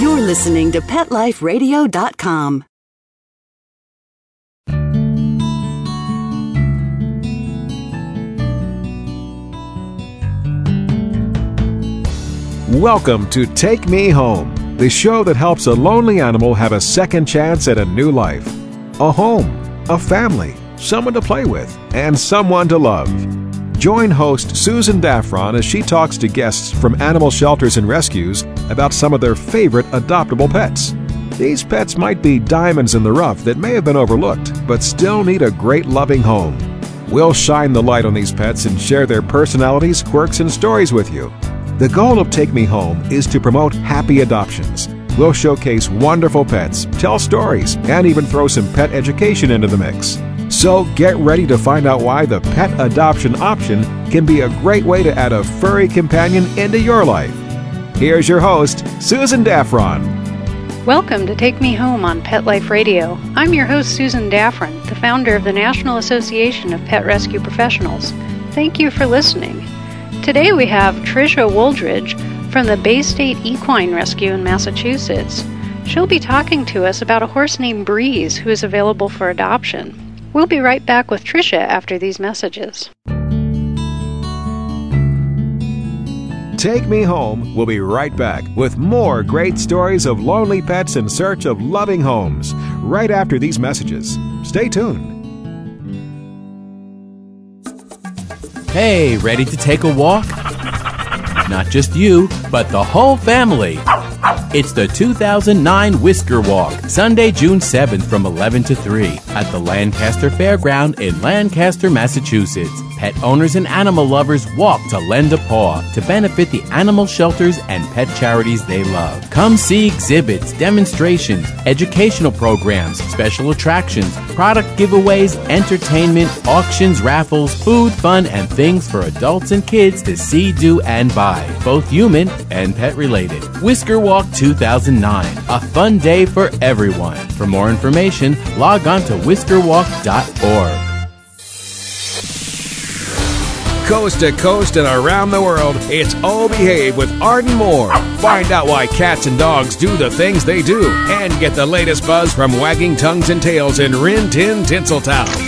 You're listening to PetLifeRadio.com. Welcome to Take Me Home, the show that helps a lonely animal have a second chance at a new life. A home, a family, someone to play with, and someone to love. Join host Susan Daffron as she talks to guests from animal shelters and rescues about some of their favorite adoptable pets. These pets might be diamonds in the rough that may have been overlooked, but still need a great loving home. We'll shine the light on these pets and share their personalities, quirks, and stories with you. The goal of Take Me Home is to promote happy adoptions. We'll showcase wonderful pets, tell stories, and even throw some pet education into the mix. So get ready to find out why the pet adoption option can be a great way to add a furry companion into your life. Here's your host, Susan Daffron. Welcome to Take Me Home on Pet Life Radio. I'm your host, Susan Daffron, the founder of the National Association of Pet Rescue Professionals. Thank you for listening. Today we have Tricia Wooldridge from the Bay State Equine Rescue in Massachusetts. She'll be talking to us about a horse named Breeze who is available for adoption. We'll be right back with Tricia after these messages. Take Me Home We'll be right back with more great stories of lonely pets in search of loving homes right after these messages. Stay tuned. Hey, ready to take a walk? Not just you, but the whole family. It's the 2009 Whisker Walk, Sunday, June 7th from 11 to 3 at the Lancaster Fairground in Lancaster, Massachusetts. Pet owners and animal lovers walk to lend a paw to benefit the animal shelters and pet charities they love. Come see exhibits, demonstrations, educational programs, special attractions, product giveaways, entertainment, auctions, raffles, food, fun, and things for adults and kids to see, do, and buy, both human and pet related. Whisker Walk 2009, a fun day for everyone. For more information, log on to whiskerwalk.org. Coast to coast and around the world, it's All Behave with Arden Moore. Find out why cats and dogs do the things they do and get the latest buzz from wagging tongues and tails in Rin Tin Tinseltown.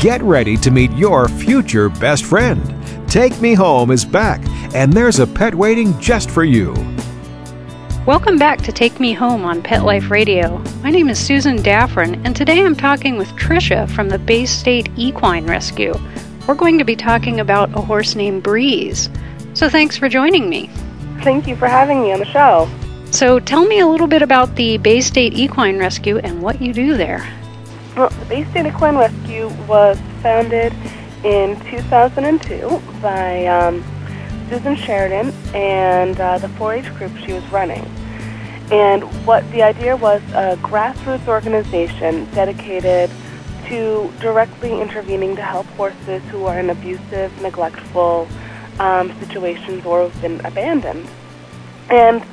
Get ready to meet your future best friend. Take Me Home is back, and there's a pet waiting just for you. Welcome back to Take Me Home on Pet Life Radio. My name is Susan Daffron, and today I'm talking with Tricia from the Bay State Equine Rescue. We're going to be talking about a horse named Breeze. So thanks for joining me. Thank you for having me on the show. So tell me a little bit about the Bay State Equine Rescue and what you do there. Well, the Bay State Equine Rescue was founded in 2002 by um, Susan Sheridan and uh, the 4-H group she was running. And what the idea was a grassroots organization dedicated to directly intervening to help horses who are in abusive, neglectful um, situations or have been abandoned. And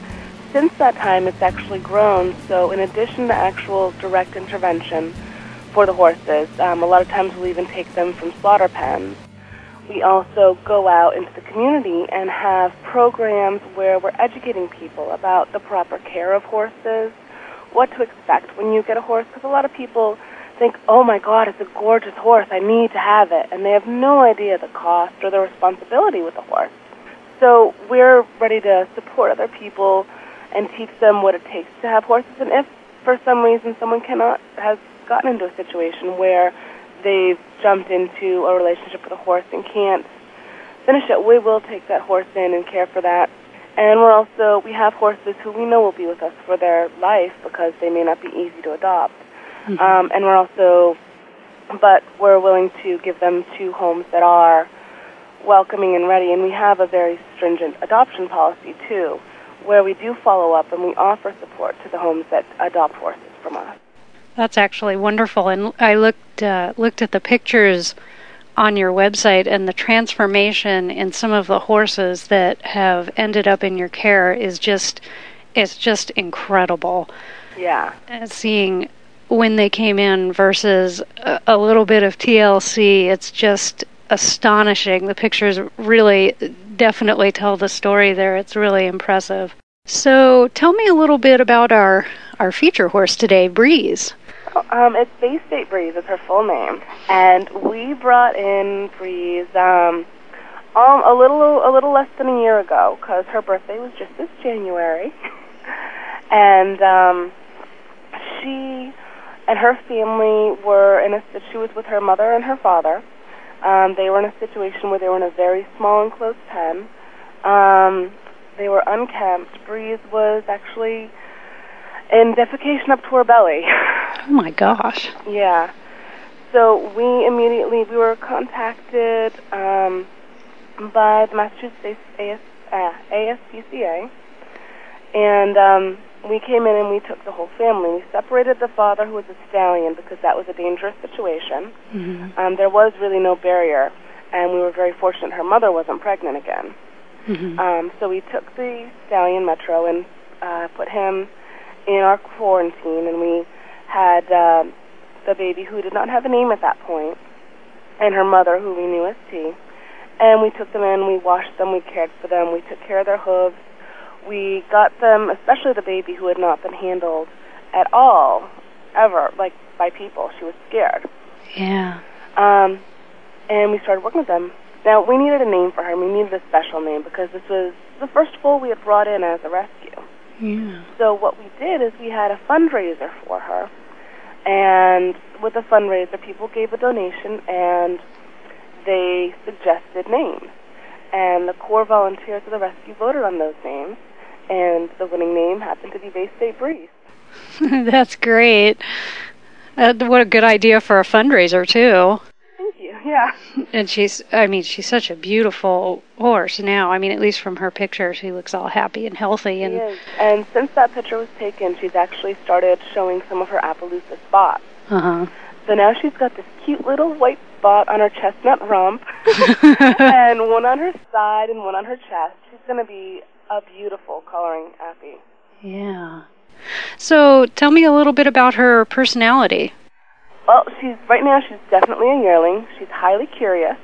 since that time, it's actually grown. So, in addition to actual direct intervention for the horses, um, a lot of times we'll even take them from slaughter pens we also go out into the community and have programs where we're educating people about the proper care of horses, what to expect when you get a horse, because a lot of people think, oh my God, it's a gorgeous horse, I need to have it, and they have no idea the cost or the responsibility with a horse. So we're ready to support other people and teach them what it takes to have horses, and if for some reason someone cannot has gotten into a situation where they've jumped into a relationship with a horse and can't finish it, we will take that horse in and care for that. And we're also we have horses who we know will be with us for their life because they may not be easy to adopt. Mm-hmm. Um, and we're also but we're willing to give them to homes that are welcoming and ready. And we have a very stringent adoption policy too, where we do follow up and we offer support to the homes that adopt horses from us. That's actually wonderful. And I looked uh, looked at the pictures on your website, and the transformation in some of the horses that have ended up in your care is just it's just incredible. Yeah. Uh, seeing when they came in versus a, a little bit of TLC, it's just astonishing. The pictures really definitely tell the story there. It's really impressive. So, tell me a little bit about our our feature horse today, Breeze. Um, it's Bay State Breeze. It's her full name, and we brought in Breeze um, um, a little a little less than a year ago because her birthday was just this January, and um, she and her family were in a she was with her mother and her father. Um, they were in a situation where they were in a very small enclosed pen. Um, they were unkempt. Breeze was actually in defecation up to her belly. Oh my gosh. yeah. So we immediately we were contacted um, by the Massachusetts AS, uh, ASPCA, and um, we came in and we took the whole family. We separated the father, who was a stallion, because that was a dangerous situation. Mm-hmm. Um, there was really no barrier, and we were very fortunate her mother wasn't pregnant again. Mm-hmm. Um, so we took the stallion Metro and uh, put him in our quarantine, and we had uh, the baby who did not have a name at that point, and her mother, who we knew as T. And we took them in, we washed them, we cared for them, we took care of their hooves. We got them, especially the baby who had not been handled at all, ever, like by people. She was scared. Yeah. Um, and we started working with them. Now, we needed a name for her. We needed a special name because this was the first foal we had brought in as a rescue. Yeah. So what we did is we had a fundraiser for her. And with the fundraiser, people gave a donation and they suggested names. And the core volunteers of the rescue voted on those names. And the winning name happened to be Bay State Breeze. That's great. Uh, what a good idea for a fundraiser too. Yeah. And she's, I mean, she's such a beautiful horse now. I mean, at least from her picture, she looks all happy and healthy. She And is. And since that picture was taken, she's actually started showing some of her Appaloosa spots. uh huh. So now she's got this cute little white spot on her chestnut rump, and one on her side and one on her chest. She's going to be a beautiful coloring Appy. Yeah. So tell me a little bit about her personality. Well, she's right now she's definitely a yearling. She's highly curious.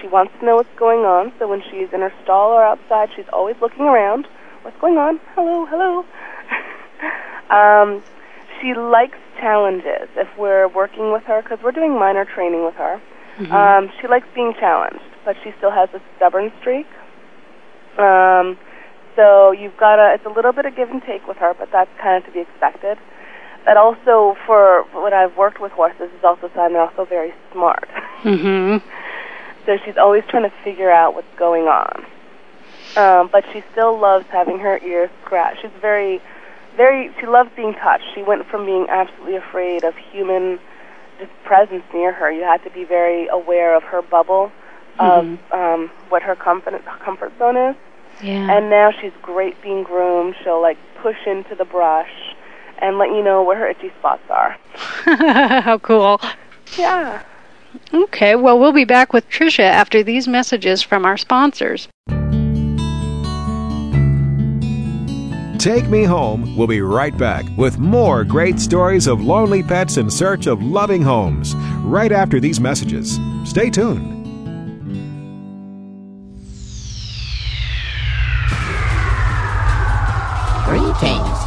She wants to know what's going on. So when she's in her stall or outside, she's always looking around. What's going on? Hello, hello. um, she likes challenges. If we're working with her, because we're doing minor training with her, um, she likes being challenged, but she still has a stubborn streak. Um, so you've got to. It's a little bit of give and take with her, but that's kind of to be expected. That also, for when I've worked with horses, is also a sign they're also very smart. Mm-hmm. So she's always trying to figure out what's going on. Um, but she still loves having her ears scratched. She's very, very. She loves being touched. She went from being absolutely afraid of human just presence near her. You had to be very aware of her bubble, of um, what her comfort comfort zone is. Yeah. And now she's great being groomed. She'll like push into the brush and let you know where her itchy spots are. How cool. Yeah. Okay, well, we'll be back with Tricia after these messages from our sponsors. Take Me Home We'll be right back with more great stories of lonely pets in search of loving homes right after these messages. Stay tuned. Greetings,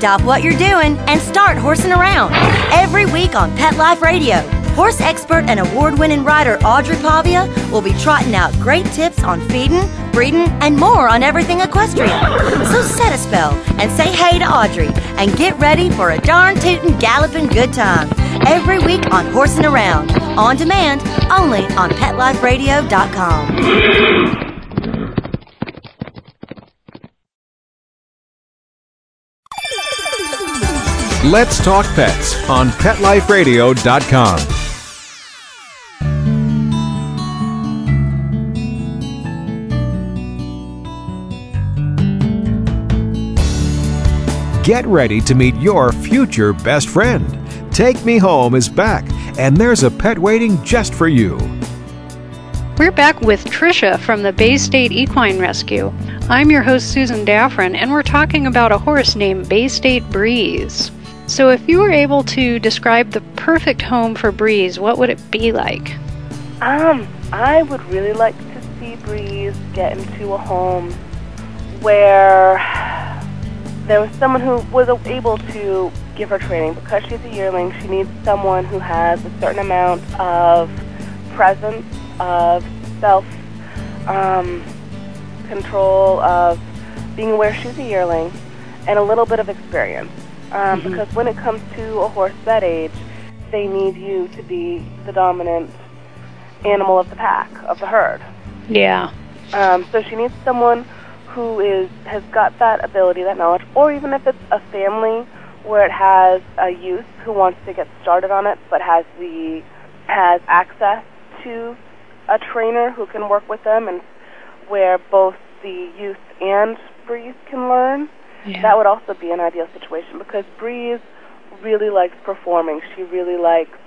Stop what you're doing and start horsing around. Every week on Pet Life Radio, horse expert and award winning rider Audrey Pavia will be trotting out great tips on feeding, breeding, and more on everything equestrian. So set a spell and say hey to Audrey and get ready for a darn tootin' galloping good time. Every week on Horsing Around, on demand, only on PetLifeRadio.com. Let's Talk Pets on PetLifeRadio.com. Get ready to meet your future best friend. Take Me Home is back, and there's a pet waiting just for you. We're back with Tricia from the Bay State Equine Rescue. I'm your host, Susan Daffron, and we're talking about a horse named Bay State Breeze. So, if you were able to describe the perfect home for Breeze, what would it be like? Um, I would really like to see Breeze get into a home where there was someone who was able to give her training because she's a yearling. She needs someone who has a certain amount of presence, of self um, control, of being aware she's a yearling, and a little bit of experience. Um, Mhm. Because when it comes to a horse that age, they need you to be the dominant animal of the pack, of the herd. Yeah. Um, so she needs someone who is has got that ability, that knowledge, or even if it's a family where it has a youth who wants to get started on it, but has the has access to a trainer who can work with them, and where both the youth and Breeze can learn. Yeah. That would also be an ideal situation because Breeze really likes performing. She really likes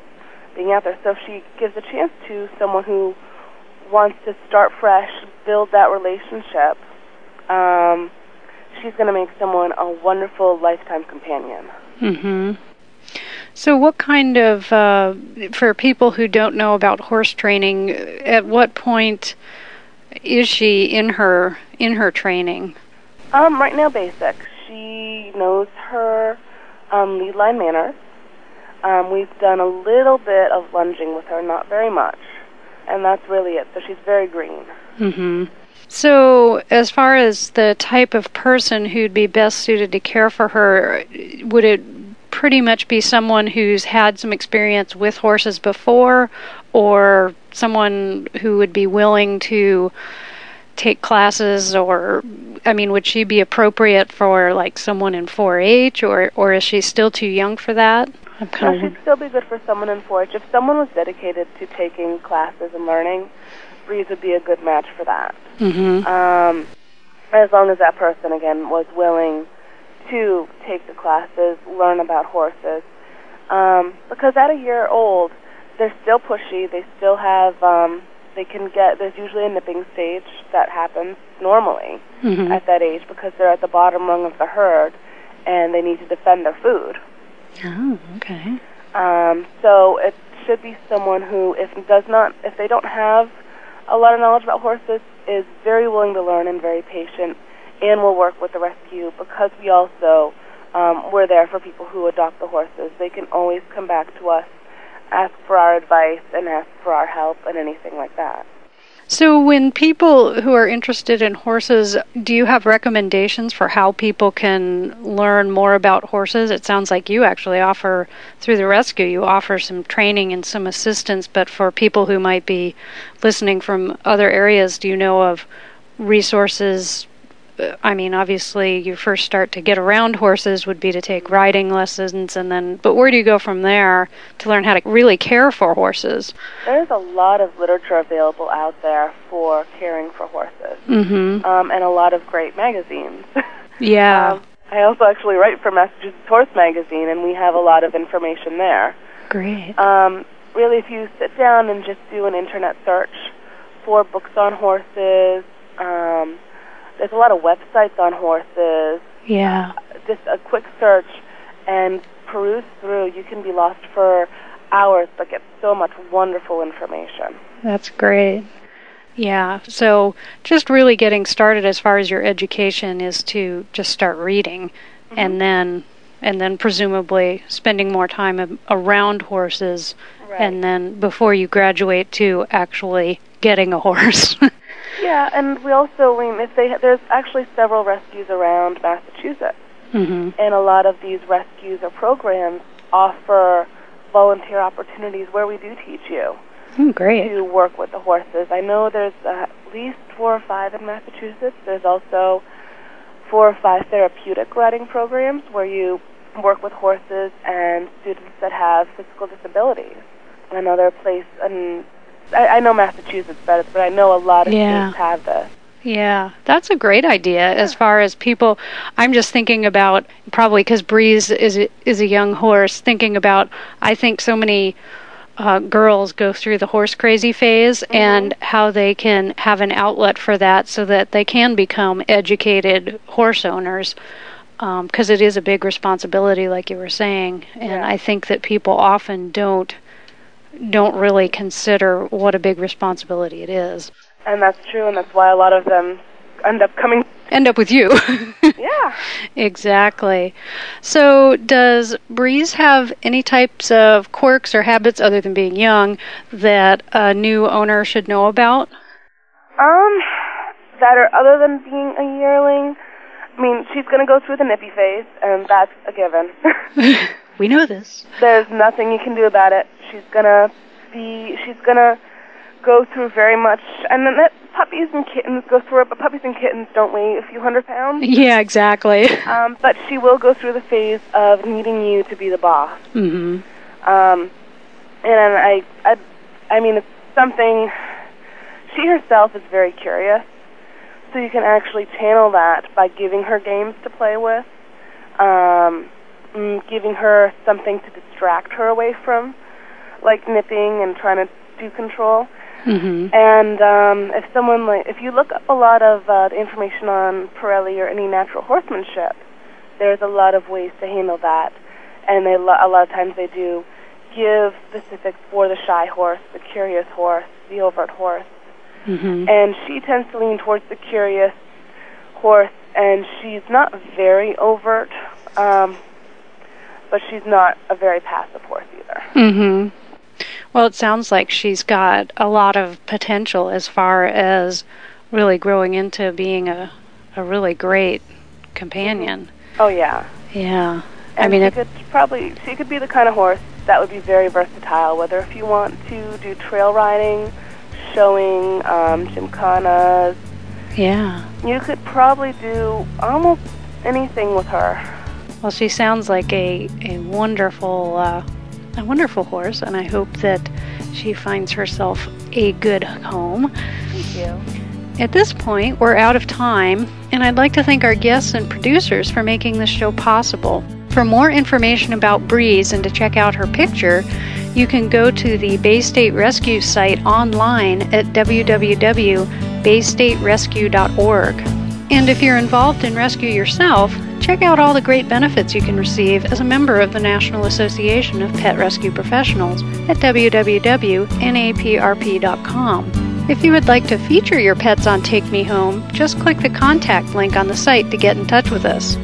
being out there. So if she gives a chance to someone who wants to start fresh, build that relationship, um, she's going to make someone a wonderful lifetime companion. hmm So, what kind of, uh, for people who don't know about horse training, at what point is she in her in her training? Um, right now, basic. She knows her um, lead line manners. Um, we've done a little bit of lunging with her, not very much, and that's really it. So she's very green. Mm-hmm. So, as far as the type of person who'd be best suited to care for her, would it pretty much be someone who's had some experience with horses before, or someone who would be willing to take classes, or I mean, would she be appropriate for like someone in 4-H, or or is she still too young for that? I'm No, kind of she'd still be good for someone in 4-H. If someone was dedicated to taking classes and learning, Breeze would be a good match for that. hmm Um, as long as that person again was willing to take the classes, learn about horses, um, because at a year old, they're still pushy. They still have. Um, they can get. There's usually a nipping stage that happens normally hmm at that age because they're at the bottom rung of the herd, and they need to defend their food. Oh, okay. Um, so it should be someone who, if does not, if they don't have a lot of knowledge about horses, is very willing to learn and very patient, and will work with the rescue because we also um, we're there for people who adopt the horses. They can always come back to us, ask for our advice, and ask for our help, and anything like that. So, when people who are interested in horses, do you have recommendations for how people can learn more about horses? It sounds like you actually offer, through the rescue, you offer some training and some assistance, but for people who might be listening from other areas, do you know of resources? I mean, obviously, your first start to get around horses would be to take riding lessons, and then, but where do you go from there to learn how to really care for horses? There's a lot of literature available out there for caring for horses, Mm-hmm. um, and a lot of great magazines. Yeah. Um, I also actually write for Massachusetts Horse Magazine, and we have a lot of information there. Great. Um, really, if you sit down and just do an internet search for books on horses, um, there's a lot of websites on horses. Yeah. Just a quick search and peruse through. You can be lost for hours, but get so much wonderful information. That's great. Yeah. So just really getting started as far as your education is to just start reading Mm-hmm. and then and then presumably spending more time around horses Right. and then before you graduate to actually getting a horse. Yeah, and we also, I mean, if they there's actually several rescues around Massachusetts, mhm. and a lot of these rescues or programs offer volunteer opportunities where we do teach you Hmm, great. to work with the horses. I know there's at least four or five in Massachusetts. There's also four or five therapeutic riding programs where you work with horses and students that have physical disabilities. Another place, and I, I know Massachusetts better, but I know a lot of Yeah. states have this. Yeah, that's a great idea. As far as people, I'm just thinking about probably because Breeze is a, is a young horse. Thinking about, I think so many uh, girls go through the horse crazy phase, and how they can have an outlet for that, so that they can become educated horse owners. Because it is a big responsibility, like you were saying, and Yeah. I think that people often don't don't really consider what a big responsibility it is. And that's true, and that's why a lot of them end up coming. End up with you. Yeah. Exactly. So, does Breeze have any types of quirks or habits other than being young that a new owner should know about? Um, that are other than being a yearling. I mean, she's going to go through the nippy phase, and that's a given. We know this. There's nothing you can do about it. She's going to be, she's to go through very much, and then that puppies and kittens go through it, but puppies and kittens don't weigh a few hundred pounds. Yeah, exactly. Um, but she will go through the phase of needing you to be the boss. Mm-hmm. Um, and I, I, I mean, it's something. She herself is very curious, so you can actually channel that by giving her games to play with, um, mm, giving her something to distract her away from, like nipping and trying to do control. hmm And um, if someone like, if you look up a lot of uh, the information on Parelli or any natural horsemanship, there's a lot of ways to handle that, and they lo- a lot of times they do give specifics for the shy horse, the curious horse, the overt horse, hmm and she tends to lean towards the curious horse, and she's not very overt, um, but she's not a very passive horse either. hmm Well, it sounds like she's got a lot of potential as far as really growing into being a, a really great companion. Oh yeah. Yeah. And I mean, she it, could probably she could be the kind of horse that would be very versatile. Whether if you want to do trail riding, showing, um, gymkhanas, yeah. you could probably do almost anything with her. Well, she sounds like a a wonderful uh, a wonderful horse, and I hope that she finds herself a good home. Thank you. At this point, we're out of time, and I'd like to thank our guests and producers for making this show possible. For more information about Breeze and to check out her picture, you can go to the Bay State Rescue site online at www.baystaterescue.org. And if you're involved in rescue yourself, check out all the great benefits you can receive as a member of the National Association of Pet Rescue Professionals at www.naprp.com. If you would like to feature your pets on Take Me Home, just click the contact link on the site to get in touch with us.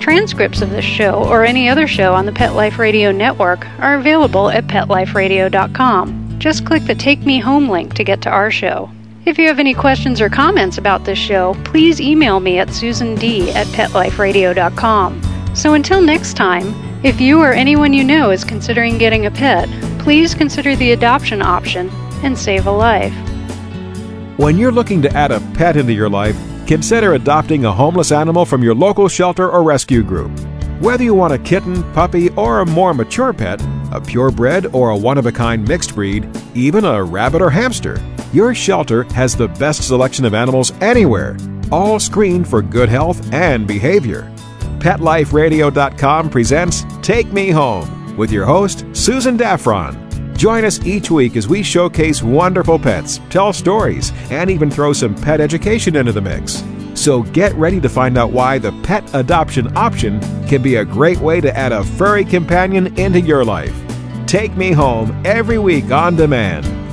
Transcripts of this show or any other show on the Pet Life Radio network are available at PetLifeRadio.com. Just click the Take Me Home link to get to our show. If you have any questions or comments about this show, please email me at susand at PetLifeRadio.com. So until next time, if you or anyone you know is considering getting a pet, please consider the adoption option and save a life. When you're looking to add a pet into your life, consider adopting a homeless animal from your local shelter or rescue group. Whether you want a kitten, puppy, or a more mature pet, a purebred or a one of a kind mixed breed, even a rabbit or hamster, your shelter has the best selection of animals anywhere, all screened for good health and behavior. PetLifeRadio.com presents Take Me Home with your host, Susan Daffron. Join us each week as we showcase wonderful pets, tell stories, and even throw some pet education into the mix. So get ready to find out why the pet adoption option can be a great way to add a furry companion into your life. Take Me Home every week on demand,